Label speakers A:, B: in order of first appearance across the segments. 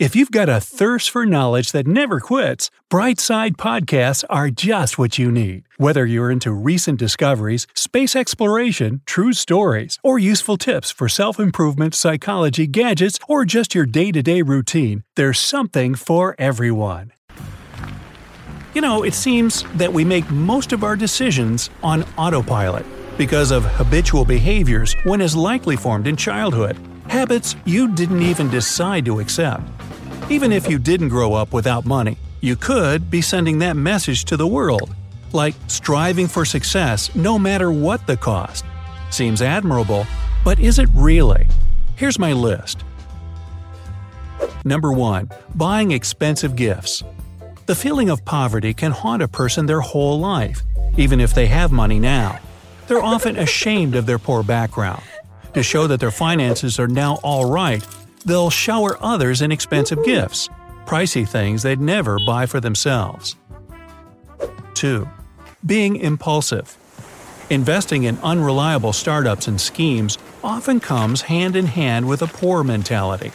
A: If you've got a thirst for knowledge that never quits, Brightside Podcasts are just what you need. Whether you're into recent discoveries, space exploration, true stories, or useful tips for self improvement, psychology, gadgets, or just your day to day routine, there's something for everyone. You know, it seems that we make most of our decisions on autopilot because of habitual behaviors one is likely formed in childhood, habits you didn't even decide to accept. Even if you didn't grow up without money, you could be sending that message to the world, like striving for success no matter what the cost. Seems admirable, but is it really? Here's my list. Number 1. Buying expensive gifts. The feeling of poverty can haunt a person their whole life, even if they have money now. They're often ashamed of their poor background. To show that their finances are now all right, they'll shower others in expensive gifts, pricey things they'd never buy for themselves. 2. Being impulsive. Investing in unreliable startups and schemes often comes hand in hand with a poor mentality.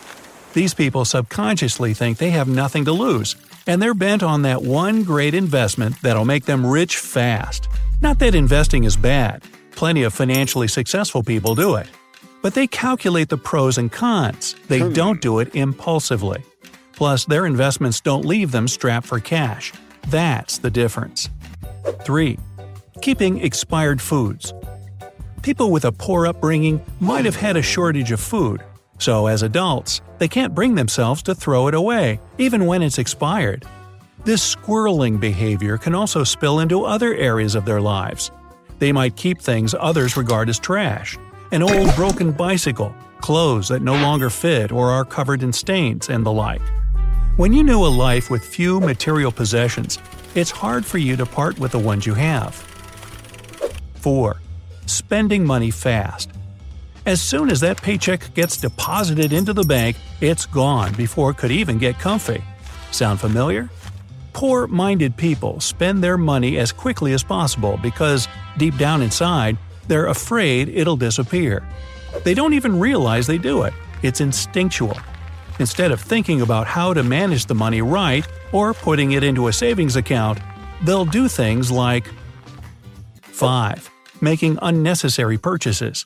A: These people subconsciously think they have nothing to lose, and they're bent on that one great investment that'll make them rich fast. Not that investing is bad, plenty of financially successful people do it. But they calculate the pros and cons, they don't do it impulsively. Plus, their investments don't leave them strapped for cash. That's the difference. 3. Keeping expired foods. People with a poor upbringing might have had a shortage of food, so as adults, they can't bring themselves to throw it away, even when it's expired. This squirreling behavior can also spill into other areas of their lives. They might keep things others regard as trash an old broken bicycle, clothes that no longer fit or are covered in stains, and the like. When you know a life with few material possessions, it's hard for you to part with the ones you have. 4. Spending money fast. As soon as that paycheck gets deposited into the bank, it's gone before it could even get comfy. Sound familiar? Poor minded people spend their money as quickly as possible because, deep down inside, they're afraid it'll disappear. They don't even realize they do it, it's instinctual. Instead of thinking about how to manage the money right or putting it into a savings account, they'll do things like 5. Making unnecessary purchases.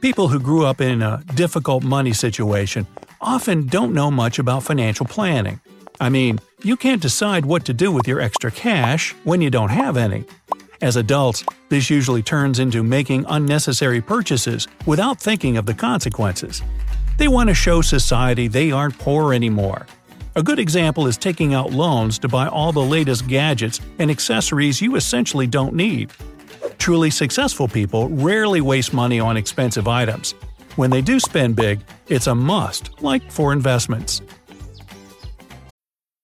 A: People who grew up in a difficult money situation often don't know much about financial planning. I mean, you can't decide what to do with your extra cash when you don't have any. As adults, this usually turns into making unnecessary purchases without thinking of the consequences. They want to show society they aren't poor anymore. A good example is taking out loans to buy all the latest gadgets and accessories you essentially don't need. Truly successful people rarely waste money on expensive items. When they do spend big, it's a must, like for investments.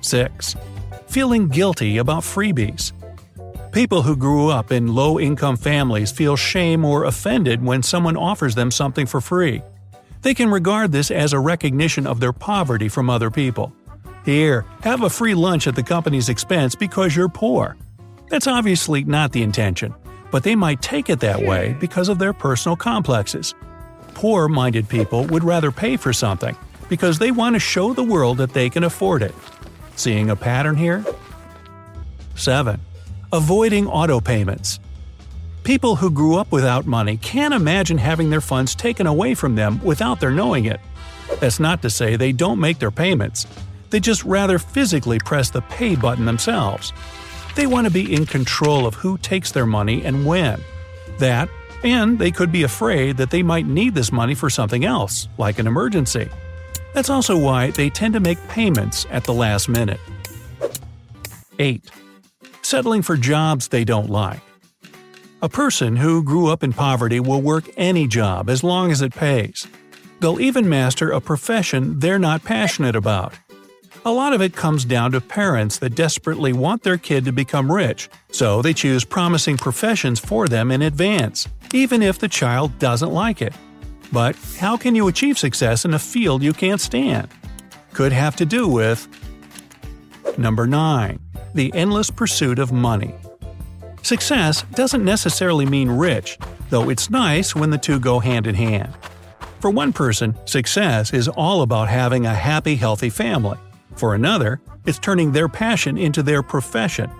A: 6. Feeling guilty about freebies. People who grew up in low income families feel shame or offended when someone offers them something for free. They can regard this as a recognition of their poverty from other people. Here, have a free lunch at the company's expense because you're poor. That's obviously not the intention, but they might take it that way because of their personal complexes. Poor minded people would rather pay for something because they want to show the world that they can afford it. Seeing a pattern here? 7. Avoiding auto payments. People who grew up without money can't imagine having their funds taken away from them without their knowing it. That's not to say they don't make their payments. They just rather physically press the pay button themselves. They want to be in control of who takes their money and when. That, and they could be afraid that they might need this money for something else, like an emergency. That's also why they tend to make payments at the last minute. 8. Settling for jobs they don't like. A person who grew up in poverty will work any job as long as it pays. They'll even master a profession they're not passionate about. A lot of it comes down to parents that desperately want their kid to become rich, so they choose promising professions for them in advance, even if the child doesn't like it. But how can you achieve success in a field you can't stand? Could have to do with Number 9. The endless pursuit of money. Success doesn't necessarily mean rich, though it's nice when the two go hand in hand. For one person, success is all about having a happy, healthy family. For another, it's turning their passion into their profession.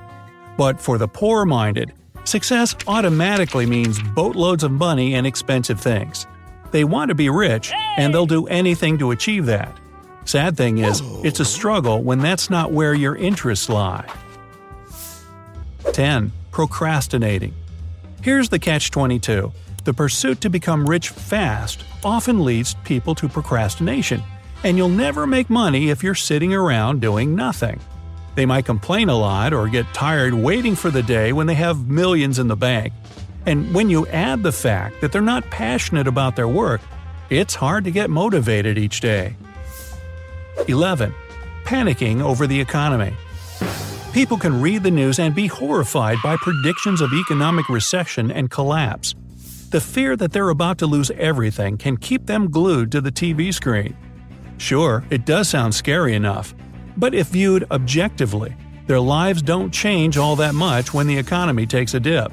A: But for the poor minded, success automatically means boatloads of money and expensive things. They want to be rich, and they'll do anything to achieve that. Sad thing is, it's a struggle when that's not where your interests lie. 10. Procrastinating. Here's the catch 22 the pursuit to become rich fast often leads people to procrastination, and you'll never make money if you're sitting around doing nothing. They might complain a lot or get tired waiting for the day when they have millions in the bank. And when you add the fact that they're not passionate about their work, it's hard to get motivated each day. 11. Panicking over the economy. People can read the news and be horrified by predictions of economic recession and collapse. The fear that they're about to lose everything can keep them glued to the TV screen. Sure, it does sound scary enough, but if viewed objectively, their lives don't change all that much when the economy takes a dip.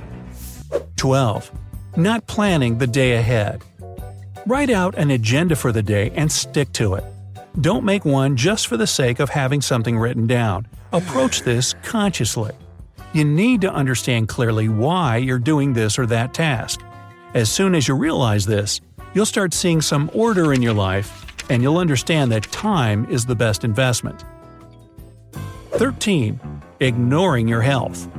A: 12. Not planning the day ahead. Write out an agenda for the day and stick to it. Don't make one just for the sake of having something written down. Approach this consciously. You need to understand clearly why you're doing this or that task. As soon as you realize this, you'll start seeing some order in your life, and you'll understand that time is the best investment. 13. Ignoring your health.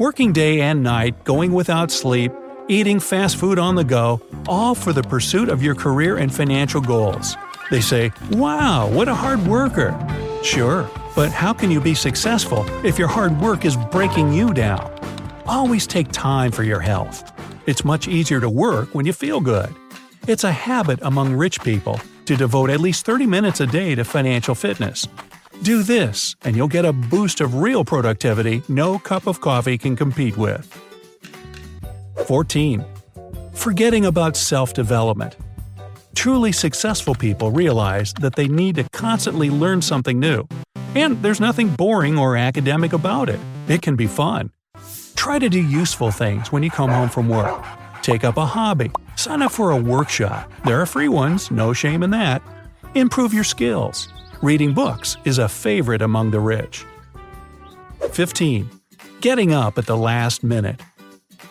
A: Working day and night, going without sleep, eating fast food on the go, all for the pursuit of your career and financial goals. They say, Wow, what a hard worker! Sure, but how can you be successful if your hard work is breaking you down? Always take time for your health. It's much easier to work when you feel good. It's a habit among rich people to devote at least 30 minutes a day to financial fitness. Do this, and you'll get a boost of real productivity no cup of coffee can compete with. 14. Forgetting about self development. Truly successful people realize that they need to constantly learn something new. And there's nothing boring or academic about it. It can be fun. Try to do useful things when you come home from work. Take up a hobby. Sign up for a workshop. There are free ones, no shame in that. Improve your skills. Reading books is a favorite among the rich. 15. Getting up at the last minute.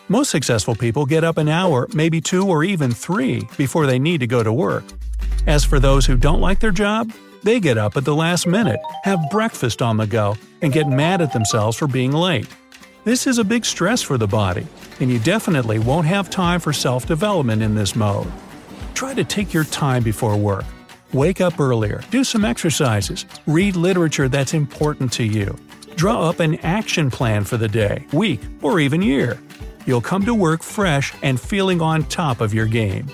A: Most successful people get up an hour, maybe two or even three, before they need to go to work. As for those who don't like their job, they get up at the last minute, have breakfast on the go, and get mad at themselves for being late. This is a big stress for the body, and you definitely won't have time for self development in this mode. Try to take your time before work. Wake up earlier, do some exercises, read literature that's important to you. Draw up an action plan for the day, week, or even year. You'll come to work fresh and feeling on top of your game.